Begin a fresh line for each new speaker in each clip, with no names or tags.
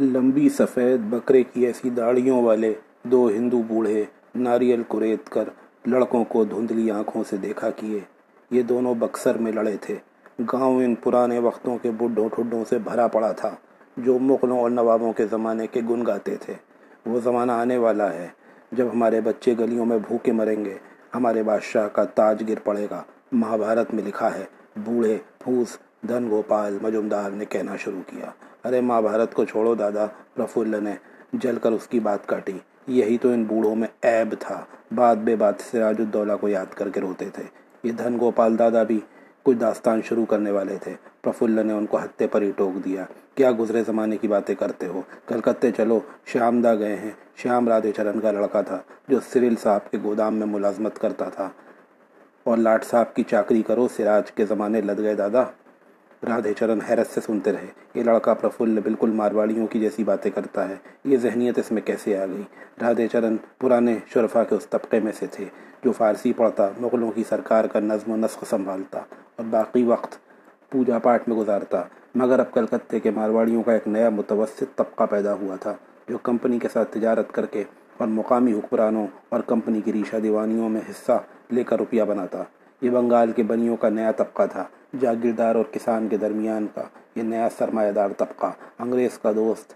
لمبی سفید بکرے کی ایسی داڑیوں والے دو ہندو بوڑھے ناریل کو ریت کر لڑکوں کو دھندلی آنکھوں سے دیکھا کیے۔ یہ دونوں بکسر میں لڑے تھے۔ گاؤں ان پرانے وقتوں کے بڈھوں ٹھڈوں سے بھرا پڑا تھا، جو مغلوں اور نوابوں کے زمانے کے گن گاتے تھے۔ وہ زمانہ آنے والا ہے۔ جب ہمارے بچے گلیوں میں بھوکے مریں گے، ہمارے بادشاہ کا تاج گر پڑے گا۔ مہابھارت میں لکھا ہے، بوڑھے پھوس دھن گوپال مجمدار نے کہنا شروع کیا۔ ارے مہابھارت کو چھوڑو دادا پرفل نے جل کر اس کی بات کاٹی۔ یہی تو ان بوڑھوں میں عیب تھا۔ بات بے بات سراج الدولہ کو یاد کر کے روتے تھے۔ یہ دھن گوپال دادا بھی کچھ داستان شروع کرنے والے تھے۔ پرفل نے ان کو ہتے پر ہی ٹوک دیا۔ کیا گزرے زمانے کی باتیں کرتے ہو؟ کلکتے چلو شیام دا گئے ہیں۔ شیام رادھے چرن کا لڑکا تھا جو سرل صاحب کے گودام میں ملازمت کرتا تھا۔ اور لاٹ صاحب کی چاکری کرو، سراج کے زمانے لد گئے دادا۔ رادھے چرن حیرت سے سنتے رہے۔ یہ لڑکا پرفل بالکل مارواڑیوں کی جیسی باتیں کرتا ہے۔ یہ ذہنیت اس میں کیسے آ گئی؟ رادھے چرن پرانے شرفا کے اس طبقے میں سے تھے جو فارسی پڑھتا، مغلوں کی سرکار کا نظم و نسق سنبھالتا اور باقی وقت پوجا پاٹ میں گزارتا۔ مگر اب کلکتے کے مارواڑیوں کا ایک نیا متوسط طبقہ پیدا ہوا تھا، جو کمپنی کے ساتھ تجارت کر کے اور مقامی حکمرانوں اور کمپنی کی ریشہ دیوانیوں میں حصہ لے کر روپیہ بناتا۔ یہ بنگال کے بنیوں کا نیا طبقہ تھا۔ جاگیردار اور کسان کے درمیان کا یہ نیا سرمایہ دار طبقہ انگریز کا دوست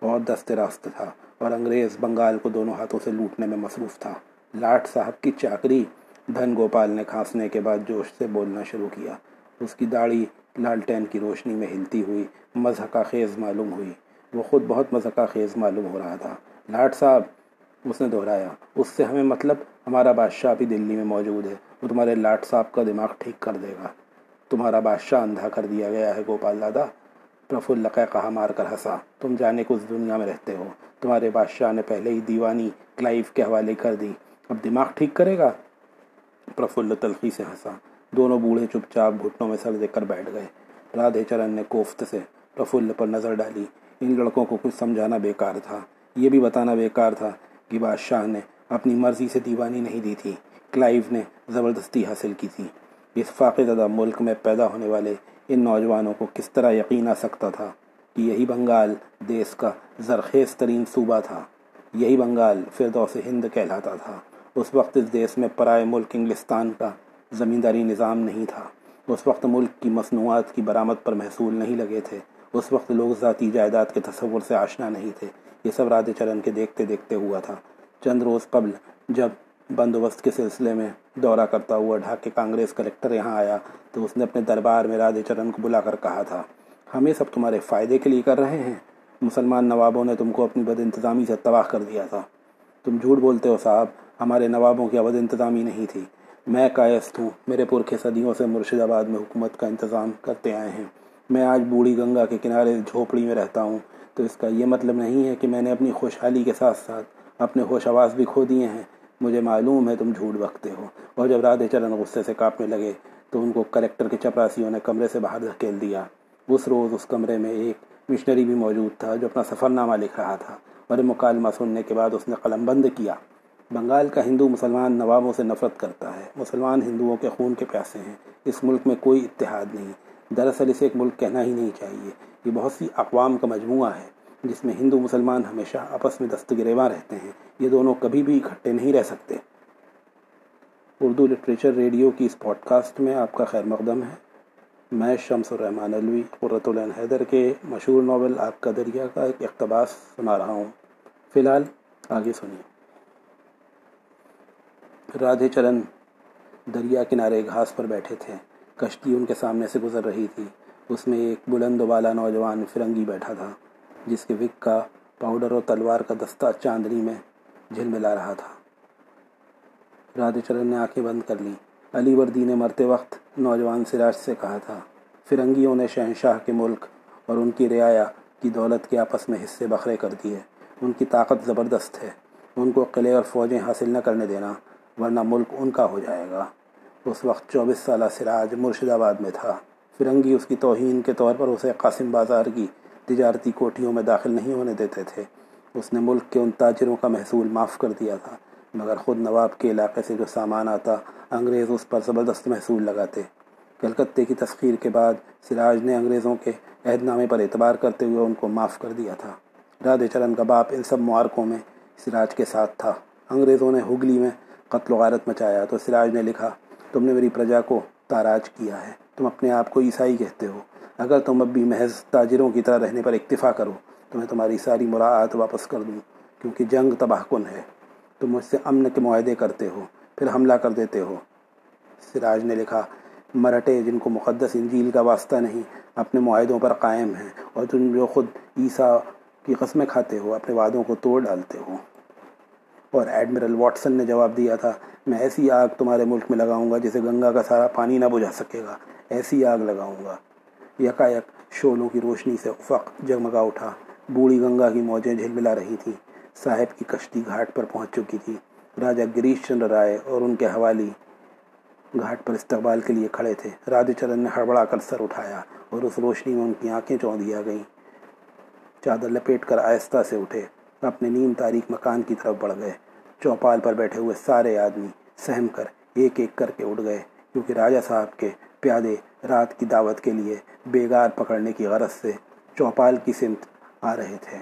اور دست راست تھا اور انگریز بنگال کو دونوں ہاتھوں سے لوٹنے میں مصروف تھا۔ لاٹ صاحب کی چاکری، دھن گوپال نے کھانسنے کے بعد جوش سے بولنا شروع کیا۔ اس کی داڑھی لالٹین کی روشنی میں ہلتی ہوئی مذہقہ خیز معلوم ہوئی۔ وہ خود بہت مذہقہ خیز معلوم ہو رہا تھا۔ لاٹ صاحب، اس نے دہرایا، اس سے ہمیں مطلب ہمارا بادشاہ بھی دلی میں موجود ہے، وہ تمہارے لاٹ صاحب کا دماغ ٹھیک کر دے گا۔ تمہارا بادشاہ اندھا کر دیا گیا ہے، گوپال دادا۔ پرفل لقے کہا مار کر ہنسا۔ تم جانے کو اس دنیا میں رہتے ہو۔ تمہارے بادشاہ نے پہلے ہی دیوانی کلائف کے حوالے کر دی۔ اب دماغ ٹھیک کرے گا؟ پرفل تلخی سے ہنسا۔ دونوں بوڑھے چپ چاپ گھٹنوں میں سر دے کر بیٹھ گئے۔ رادھے چرن نے کوفت سے پرفل پر نظر ڈالی۔ ان لڑکوں کو کچھ سمجھانا بیکار تھا۔ یہ بھی بتانا بیکار تھا کہ بادشاہ نے اپنی مرضی سے دیوانی نہیں دی تھی۔ کلائیو نے زبردستی حاصل کی تھی۔ اس فاقے زدہ ملک میں پیدا ہونے والے ان نوجوانوں کو کس طرح یقین آ سکتا تھا کہ یہی بنگال دیس کا زرخیز ترین صوبہ تھا؟ یہی بنگال فردوس ہند کہلاتا تھا۔ اس وقت اس دیس میں پرائے ملک انگلستان کا زمینداری نظام نہیں تھا۔ اس وقت ملک کی مصنوعات کی برآمد پر محصول نہیں لگے تھے۔ اس وقت لوگ ذاتی جائیداد کے تصور سے آشنا نہیں تھے۔ یہ سب رادھے چرن کے دیکھتے دیکھتے ہوا تھا۔ چند روز قبل جب بندوبست کے سلسلے میں دورہ کرتا ہوا ڈھاکے کانگریس کلیکٹر یہاں آیا تو اس نے اپنے دربار میں رادھے چرن کو بلا کر کہا تھا، ہم یہ سب تمہارے فائدے کے لیے کر رہے ہیں۔ مسلمان نوابوں نے تم کو اپنی بد انتظامی سے تباہ کر دیا تھا۔ تم جھوٹ بولتے ہو صاحب، ہمارے نوابوں کی بد انتظامی نہیں تھی۔ میں کائست ہوں، میرے پرکھے صدیوں سے مرشد آباد میں حکومت کا انتظام کرتے آئے ہیں۔ میں آج بوڑھی گنگا کے کنارے جھوپڑی میں رہتا ہوں۔ تو اس کا یہ مطلب نہیں ہے کہ میں نے اپنی خوشحالی کے ساتھ ساتھ اپنے ہوش آواز بھی کھو دیے ہیں۔ مجھے معلوم ہے تم جھوٹ بکتے ہو۔ اور جب رادھے چرن غصے سے کاپنے لگے تو ان کو کلیکٹر کے چپراسیوں نے کمرے سے باہر دھکیل دیا۔ اس روز اس کمرے میں ایک مشنری بھی موجود تھا جو اپنا سفر نامہ لکھ رہا تھا۔ اور مکالمہ سننے کے بعد اس نے قلم بند کیا۔ بنگال کا ہندو مسلمان نوابوں سے نفرت کرتا ہے۔ مسلمان ہندوؤں کے خون کے پیاسے ہیں۔ اس ملک میں کوئی اتحاد نہیں۔ دراصل اسے ایک ملک کہنا ہی نہیں چاہیے۔ یہ بہت سی اقوام کا مجموعہ ہے۔ جس میں ہندو مسلمان ہمیشہ آپس میں دستگریواں رہتے ہیں، یہ دونوں کبھی بھی اکٹھے نہیں رہ سکتے۔ اردو لٹریچر ریڈیو کی اس پوڈ کاسٹ میں آپ کا خیر مقدم ہے۔ میں شمس الرحمان الوی قرۃ العین حیدر کے مشہور ناول آپ کا دریا کا ایک اقتباس سنا رہا ہوں۔ فی الحال آگے سنیے۔ رادھے چرن دریا کنارے گھاس پر بیٹھے تھے۔ کشتی ان کے سامنے سے گزر رہی تھی۔ اس میں ایک بلند و بالا نوجوان فرنگی بیٹھا تھا۔ جس کے وک کا پاؤڈر اور تلوار کا دستہ چاندنی میں جھل ملا رہا تھا۔ رادھے چرن نے آنکھیں بند کر لی علی وردی نے مرتے وقت نوجوان سراج سے کہا تھا، فرنگیوں نے شہنشاہ کے ملک اور ان کی رعایا کی دولت کے آپس میں حصے بکھرے کر دیے۔ ان کی طاقت زبردست ہے۔ ان کو قلعے اور فوجیں حاصل نہ کرنے دینا، ورنہ ملک ان کا ہو جائے گا۔ اس وقت چوبیس سالہ سراج مرشد آباد میں تھا۔ فرنگی اس کی توہین کے طور پر اسے قاسم بازار کی تجارتی کوٹھیوں میں داخل نہیں ہونے دیتے تھے۔ اس نے ملک کے ان تاجروں کا محصول معاف کر دیا تھا، مگر خود نواب کے علاقے سے جو سامان آتا، انگریز اس پر زبردست محصول لگاتے۔ کلکتے کی تسخیر کے بعد سراج نے انگریزوں کے عہد نامے پر اعتبار کرتے ہوئے ان کو معاف کر دیا تھا۔ رادھے چرن کا باپ ان سب معارکوں میں سراج کے ساتھ تھا۔ انگریزوں نے ہگلی میں قتل و غارت مچایا، تو سراج نے لکھا، تم نے میری پرجا کو تاراج کیا ہے، تم اپنے آپ کو عیسائی کہتے ہو۔ اگر تم اب بھی محض تاجروں کی طرح رہنے پر اکتفا کرو تو میں تمہاری ساری مراعات واپس کر دوں، کیونکہ جنگ تباہ کن ہے۔ تم مجھ سے امن کے معاہدے کرتے ہو، پھر حملہ کر دیتے ہو۔ سراج نے لکھا، مرٹے جن کو مقدس انجیل کا واسطہ نہیں، اپنے معاہدوں پر قائم ہیں، اور تم جو خود عیسیٰ کی قسمیں کھاتے ہو، اپنے وعدوں کو توڑ ڈالتے ہو۔ اور ایڈمرل واٹسن نے جواب دیا تھا، میں ایسی آگ تمہارے ملک میں لگاؤں گا جسے گنگا کا سارا پانی نہ بجھا سکے گا، ایسی آگ لگاؤں گا۔ یک شولوں کی روشنی سے افق جگمگا اٹھا۔ بوڑھی گنگا کی موجیں جھلملا رہی تھیں۔ صاحب کی کشتی گھاٹ پر پہنچ چکی تھی۔ راجہ گریش چندر رائے اور ان کے حوالی گھاٹ پر استقبال کے لیے کھڑے تھے۔ رادھے چرن نے ہڑبڑا کر سر اٹھایا اور اس روشنی میں ان کی آنکھیں چوندھی آ گئیں۔ چادر لپیٹ کر آہستہ سے اٹھے۔ اپنے نیم تاریخ مکان کی طرف بڑھ گئے۔ چوپال پر بیٹھے ہوئے سارے آدمی سہم کر ایک ایک کر کے اٹھ گئے۔ کیونکہ راجہ صاحب کے پیادے رات کی دعوت کے لیے بیگار پکڑنے کی غرض سے چوپال کی سمت آ رہے تھے۔